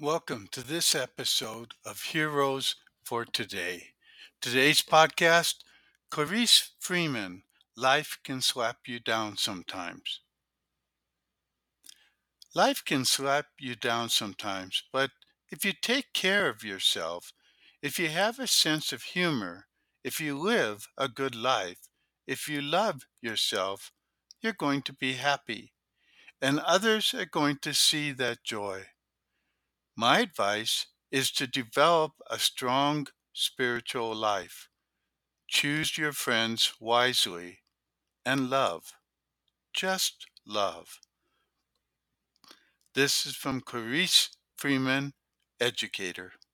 Welcome to this episode of Heroes for Today. Today's podcast Clarice Freeman Life Can Slap You Down Sometimes. Life can slap you down sometimes, but if you take care of yourself, if you have a sense of humor, if you live a good life, if you love yourself, you're going to be happy, and others are going to see that joy. My advice is to develop a strong spiritual life. Choose your friends wisely and love. Just love. This is from Clarice Freeman, educator.